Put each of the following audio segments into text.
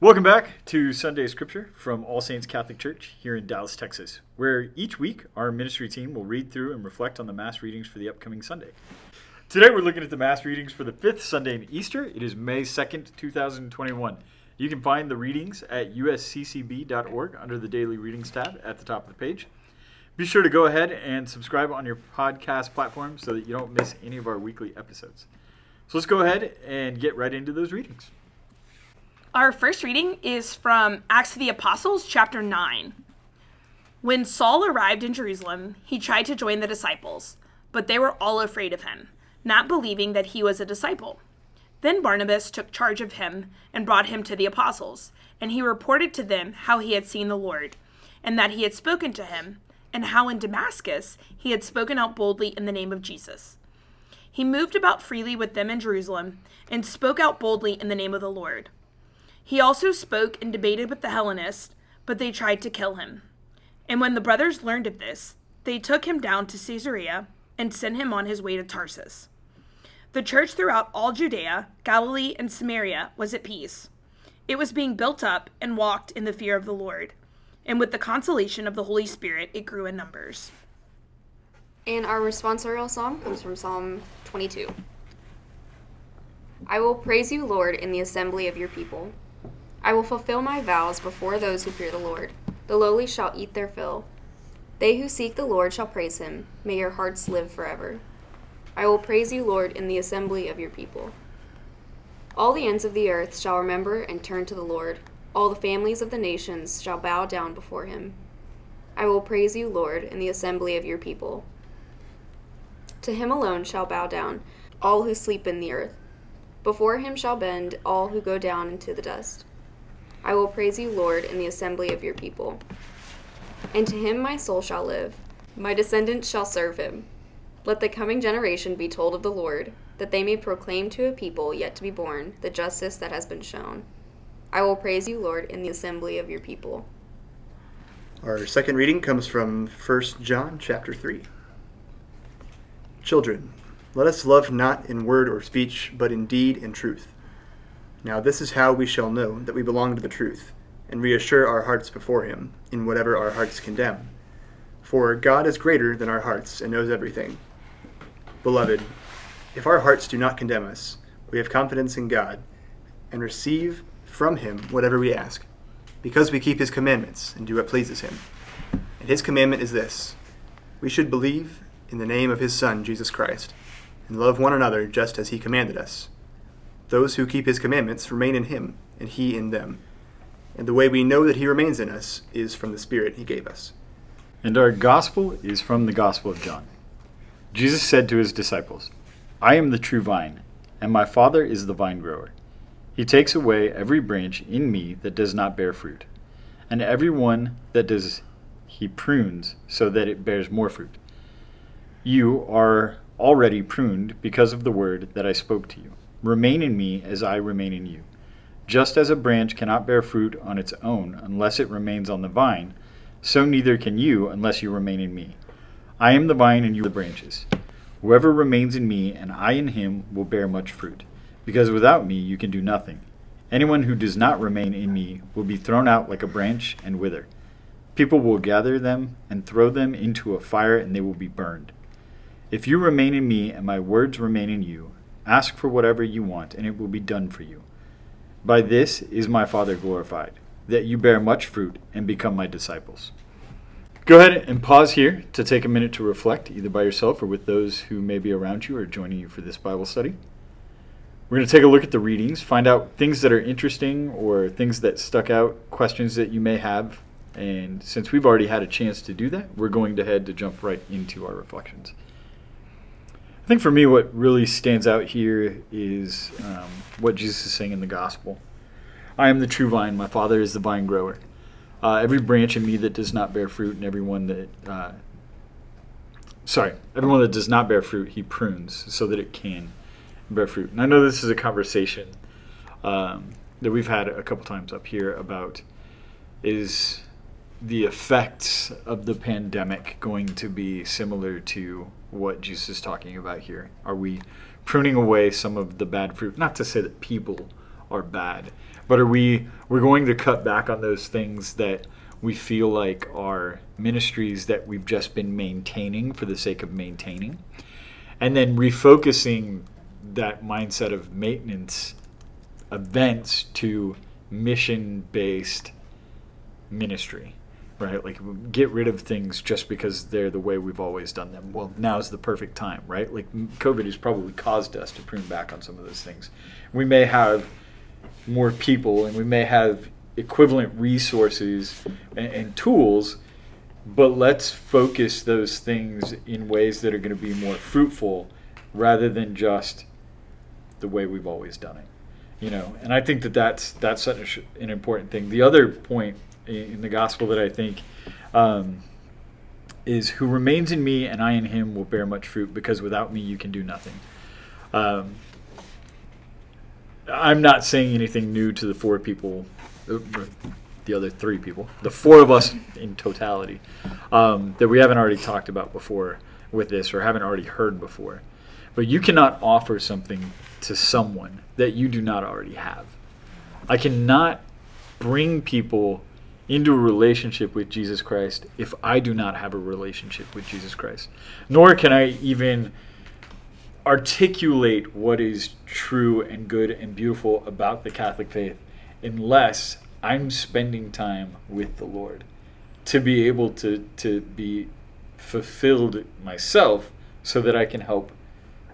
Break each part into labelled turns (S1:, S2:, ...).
S1: Welcome back to Sunday Scripture from All Saints Catholic Church here in Dallas, Texas, where each week our ministry team will read through and reflect on the Mass readings for the upcoming Sunday. Today we're looking at the Mass readings for the fifth Sunday in Easter. It is May 2nd, 2021. You can find the readings at usccb.org under the Daily Readings tab at the top of the page. Be sure to go ahead and subscribe on your podcast platform so that you don't miss any of our weekly episodes. So let's go ahead and get right into those readings.
S2: Our first reading is from Acts of the Apostles, chapter 9. When Saul arrived in Jerusalem, he tried to join the disciples, but they were all afraid of him, not believing that he was a disciple. Then Barnabas took charge of him and brought him to the apostles, and he reported to them how he had seen the Lord, and that he had spoken to him, and how in Damascus he had spoken out boldly in the name of Jesus. He moved about freely with them in Jerusalem, and spoke out boldly in the name of the Lord. He also spoke and debated with the Hellenists, but they tried to kill him. And when the brothers learned of this, they took him down to Caesarea and sent him on his way to Tarsus. The church throughout all Judea, Galilee, and Samaria was at peace. It was being built up and walked in the fear of the Lord. And with the consolation of the Holy Spirit, it grew in numbers.
S3: And our responsorial psalm comes from Psalm 22. I will praise you, Lord, in the assembly of your people. I will fulfill my vows before those who fear the Lord. The lowly shall eat their fill. They who seek the Lord shall praise him. May your hearts live forever. I will praise you, Lord, in the assembly of your people. All the ends of the earth shall remember and turn to the Lord. All the families of the nations shall bow down before him. I will praise you, Lord, in the assembly of your people. To him alone shall bow down all who sleep in the earth. Before him shall bend all who go down into the dust. I will praise you, Lord, in the assembly of your people. And to him my soul shall live. My descendants shall serve him. Let the coming generation be told of the Lord, that they may proclaim to a people yet to be born the justice that has been shown. I will praise you, Lord, in the assembly of your people.
S4: Our second reading comes from 1 John chapter 3. Children, let us love not in word or speech, but in deed and truth. Now this is how we shall know that we belong to the truth, and reassure our hearts before Him, in whatever our hearts condemn. For God is greater than our hearts and knows everything. Beloved, if our hearts do not condemn us, we have confidence in God, and receive from Him whatever we ask, because we keep His commandments and do what pleases Him. And His commandment is this we should believe in the name of His Son, Jesus Christ, and love one another just as He commanded us. Those who keep his commandments remain in him, and he in them. And the way we know that he remains in us is from the Spirit he gave us.
S1: And our gospel is from the Gospel of John. Jesus said to his disciples, I am the true vine, and my Father is the vine grower. He takes away every branch in me that does not bear fruit, and every one that does he prunes so that it bears more fruit. You are already pruned because of the word that I spoke to you. Remain in me as I remain in you. Just as a branch cannot bear fruit on its own unless it remains on the vine, so neither can you unless you remain in me. I am the vine and you the branches. Whoever remains in me and I in him will bear much fruit, because without me you can do nothing. Anyone who does not remain in me will be thrown out like a branch and wither. People will gather them and throw them into a fire and they will be burned. If you remain in me and my words remain in you, Ask for whatever you want, and it will be done for you. By this is my Father glorified, that you bear much fruit and become my disciples. Go ahead and pause here to take a minute to reflect, either by yourself or with those who may be around you or joining you for this Bible study. We're going to take a look at the readings, find out things that are interesting or things that stuck out, questions that you may have. And since we've already had a chance to do that, we're going to head to jump right into our reflections. I think for me, what really stands out here is um, what Jesus is saying in the gospel. I am the true vine, my Father is the vine grower. Uh, every branch in me that does not bear fruit, and everyone that, uh, sorry, everyone that does not bear fruit, he prunes so that it can bear fruit. And I know this is a conversation um, that we've had a couple times up here about is the effects of the pandemic going to be similar to what Jesus is talking about here? Are we pruning away some of the bad fruit? Not to say that people are bad. But are we we're going to cut back on those things that we feel like are ministries that we've just been maintaining for the sake of maintaining, and then refocusing that mindset of maintenance events to mission based ministry right? Like get rid of things just because they're the way we've always done them. Well now's the perfect time right? Like covid has probably caused us to prune back on some of those things. We may have more people and we may have equivalent resources and, and tools but let's focus those things in ways that are going to be more fruitful rather than just the way we've always done it you know? And i think that that's that's such an important thing. The other point in the gospel that i think um, is who remains in me and i in him will bear much fruit because without me you can do nothing um, i'm not saying anything new to the four people the other three people the four of us in totality um, that we haven't already talked about before with this or haven't already heard before but you cannot offer something to someone that you do not already have. I cannot bring people into a relationship with Jesus Christ if I do not have a relationship with Jesus Christ. Nor can I even articulate what is true and good and beautiful about the Catholic faith unless I'm spending time with the Lord to be able to, to be fulfilled myself so that I can help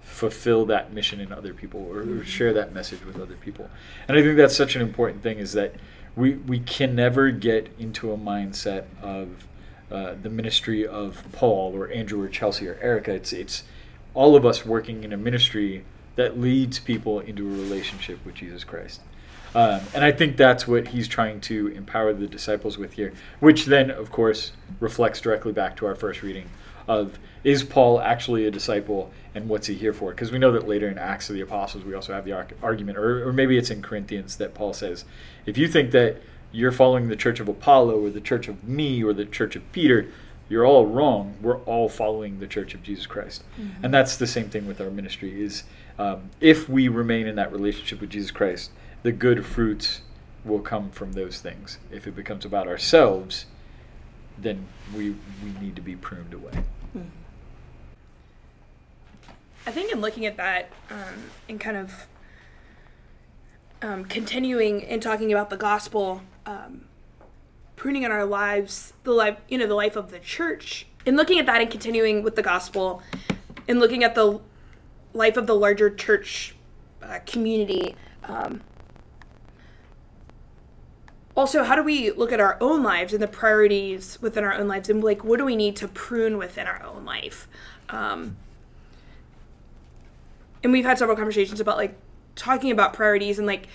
S1: fulfill that mission in other people or, or, share that message with other people. And I think that's such an important thing is that we, we can never get into a mindset of uh, the ministry of Paul or Andrew or Chelsea or Erica. It's, it's all of us working in a ministry that leads people into a relationship with Jesus Christ. Um, and I think that's what he's trying to empower the disciples with here, which then, of course, reflects directly back to our first reading of is Paul actually a disciple and what's he here for? Because we know that later in Acts of the Apostles, we also have the argument, or, or maybe it's in Corinthians that Paul says, if you think that you're following the church of Apollo or the church of me or the church of Peter, you're all wrong. We're all following the church of Jesus Christ. Mm-hmm. And that's the same thing with our ministry is um, if we remain in that relationship with Jesus Christ, the good fruits will come from those things. If it becomes about ourselves, then we, we need to be pruned away. Mm-hmm.
S2: I think in looking at that um, and kind of um, continuing and talking about the gospel, um, pruning in our lives, the life, you know, the life of the church, and looking at that and continuing with the gospel, and looking at the life of the larger church uh, community. Um, also, how do we look at our own lives and the priorities within our own lives, and like, what do we need to prune within our own life? Um, and we've had several conversations about like talking about priorities and like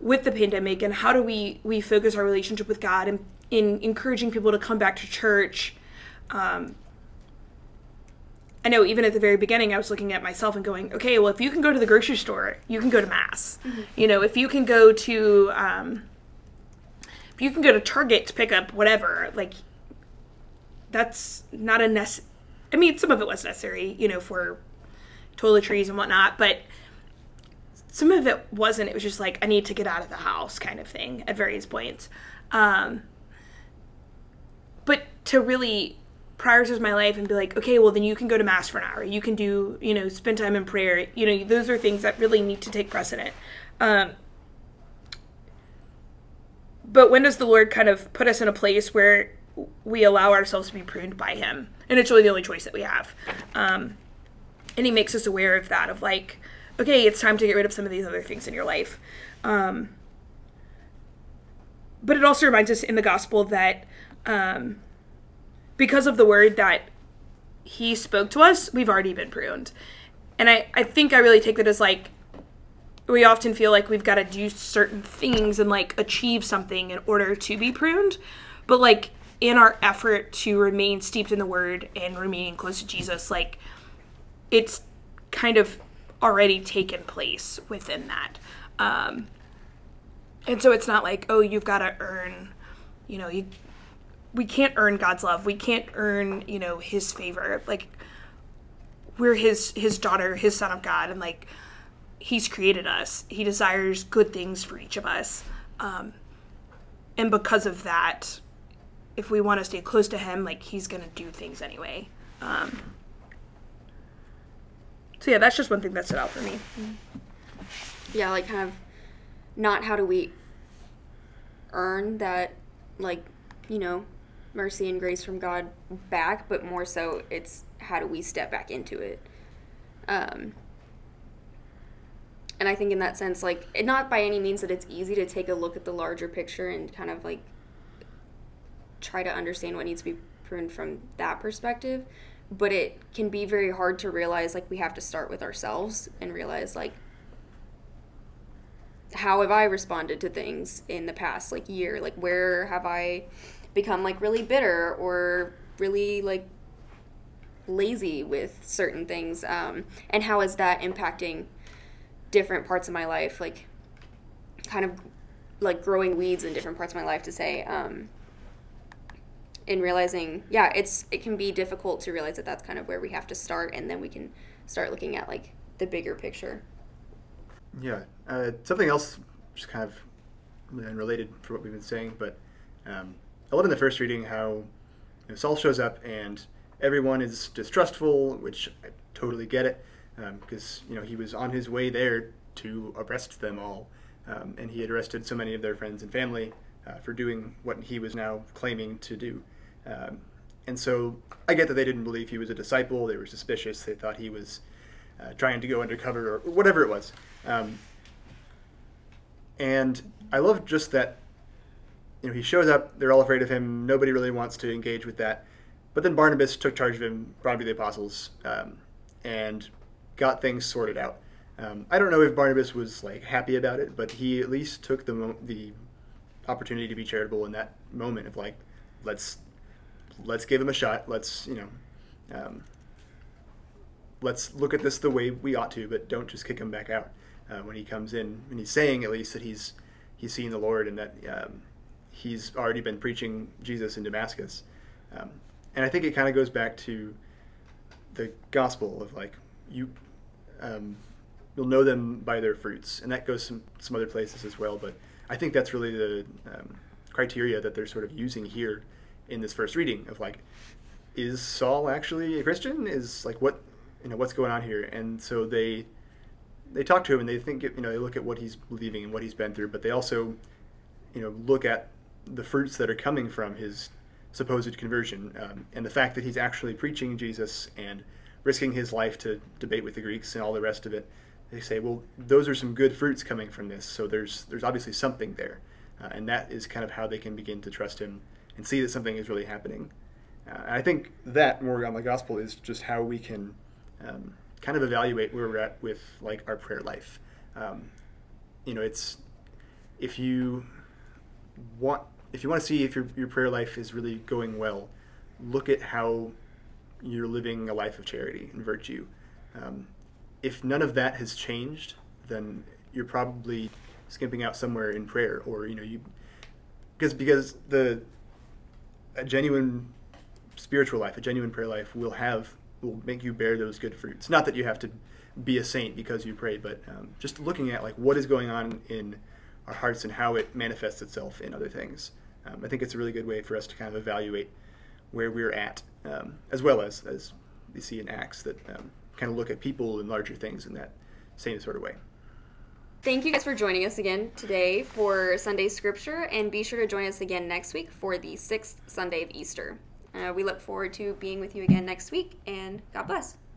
S2: with the pandemic and how do we we focus our relationship with God and in encouraging people to come back to church. Um, I know even at the very beginning, I was looking at myself and going, okay, well, if you can go to the grocery store, you can go to mass. Mm-hmm. You know, if you can go to, um, you can go to Target to pick up whatever, like, that's not a nece- I mean, some of it was necessary, you know, for toiletries and whatnot, but some of it wasn't. It was just like I need to get out of the house kind of thing at various points. Um, but to really prioritize my life and be like, okay, well then you can go to mass for an hour. You can do, you know, spend time in prayer. You know, those are things that really need to take precedent. Um, but when does the Lord kind of put us in a place where we allow ourselves to be pruned by Him? And it's really the only choice that we have. Um, and he makes us aware of that of like okay it's time to get rid of some of these other things in your life um, but it also reminds us in the gospel that um, because of the word that he spoke to us we've already been pruned and I, I think i really take that as like we often feel like we've got to do certain things and like achieve something in order to be pruned but like in our effort to remain steeped in the word and remaining close to jesus like it's kind of already taken place within that. Um, and so it's not like, oh, you've got to earn, you know, you we can't earn God's love. We can't earn, you know, his favor. Like we're his his daughter, his son of God and like He's created us. He desires good things for each of us. Um, and because of that, if we want to stay close to Him, like He's going to do things anyway. Um, so, yeah, that's just one thing that stood out for me.
S3: Yeah, like kind of not how do we earn that, like, you know, mercy and grace from God back, but more so it's how do we step back into it. Um, and I think in that sense, like, not by any means that it's easy to take a look at the larger picture and kind of like try to understand what needs to be pruned from that perspective. But it can be very hard to realize, like, we have to start with ourselves and realize, like, how have I responded to things in the past, like, year? Like, where have I become, like, really bitter or really, like, lazy with certain things? Um, and how is that impacting different parts of my life, like kind of like growing weeds in different parts of my life to say. Um, in realizing, yeah, it's it can be difficult to realize that that's kind of where we have to start, and then we can start looking at like the bigger picture.
S4: Yeah, uh, something else, just kind of unrelated for what we've been saying, but um, I love in the first reading how you know, Saul shows up and everyone is distrustful, which I totally get it because um, you know he was on his way there to arrest them all, um, and he had arrested so many of their friends and family uh, for doing what he was now claiming to do. Um, and so I get that they didn't believe he was a disciple. They were suspicious. They thought he was uh, trying to go undercover or whatever it was. Um, and I love just that. You know, he shows up. They're all afraid of him. Nobody really wants to engage with that. But then Barnabas took charge of him, brought him to the apostles, um, and got things sorted out. Um, I don't know if Barnabas was like happy about it, but he at least took the mo- the opportunity to be charitable in that moment of like, let's let's give him a shot. Let's you know, um, let's look at this the way we ought to, but don't just kick him back out uh, when he comes in. And he's saying at least that he's he's seen the Lord and that um, he's already been preaching Jesus in Damascus. Um, and I think it kind of goes back to the gospel of like you um, you'll know them by their fruits, and that goes some some other places as well. But I think that's really the um, criteria that they're sort of using here in this first reading of like, is Saul actually a Christian? Is like what you know what's going on here? And so they they talk to him and they think you know they look at what he's believing and what he's been through, but they also you know look at the fruits that are coming from his supposed conversion um, and the fact that he's actually preaching Jesus and risking his life to debate with the Greeks and all the rest of it. They say, well, those are some good fruits coming from this. So there's there's obviously something there, uh, and that is kind of how they can begin to trust him and see that something is really happening. Uh, I think that more on the gospel is just how we can um, kind of evaluate where we're at with like our prayer life. Um, you know, it's if you want if you want to see if your your prayer life is really going well, look at how you're living a life of charity and virtue. Um, if none of that has changed, then you're probably skimping out somewhere in prayer, or you know you because because the a genuine spiritual life, a genuine prayer life, will have will make you bear those good fruits. Not that you have to be a saint because you pray, but um, just looking at like what is going on in our hearts and how it manifests itself in other things. Um, I think it's a really good way for us to kind of evaluate where we're at, um, as well as as we see in Acts that um, kind of look at people and larger things in that same sort of way.
S3: Thank you guys for joining us again today for Sunday Scripture, and be sure to join us again next week for the sixth Sunday of Easter. Uh, we look forward to being with you again next week, and God bless.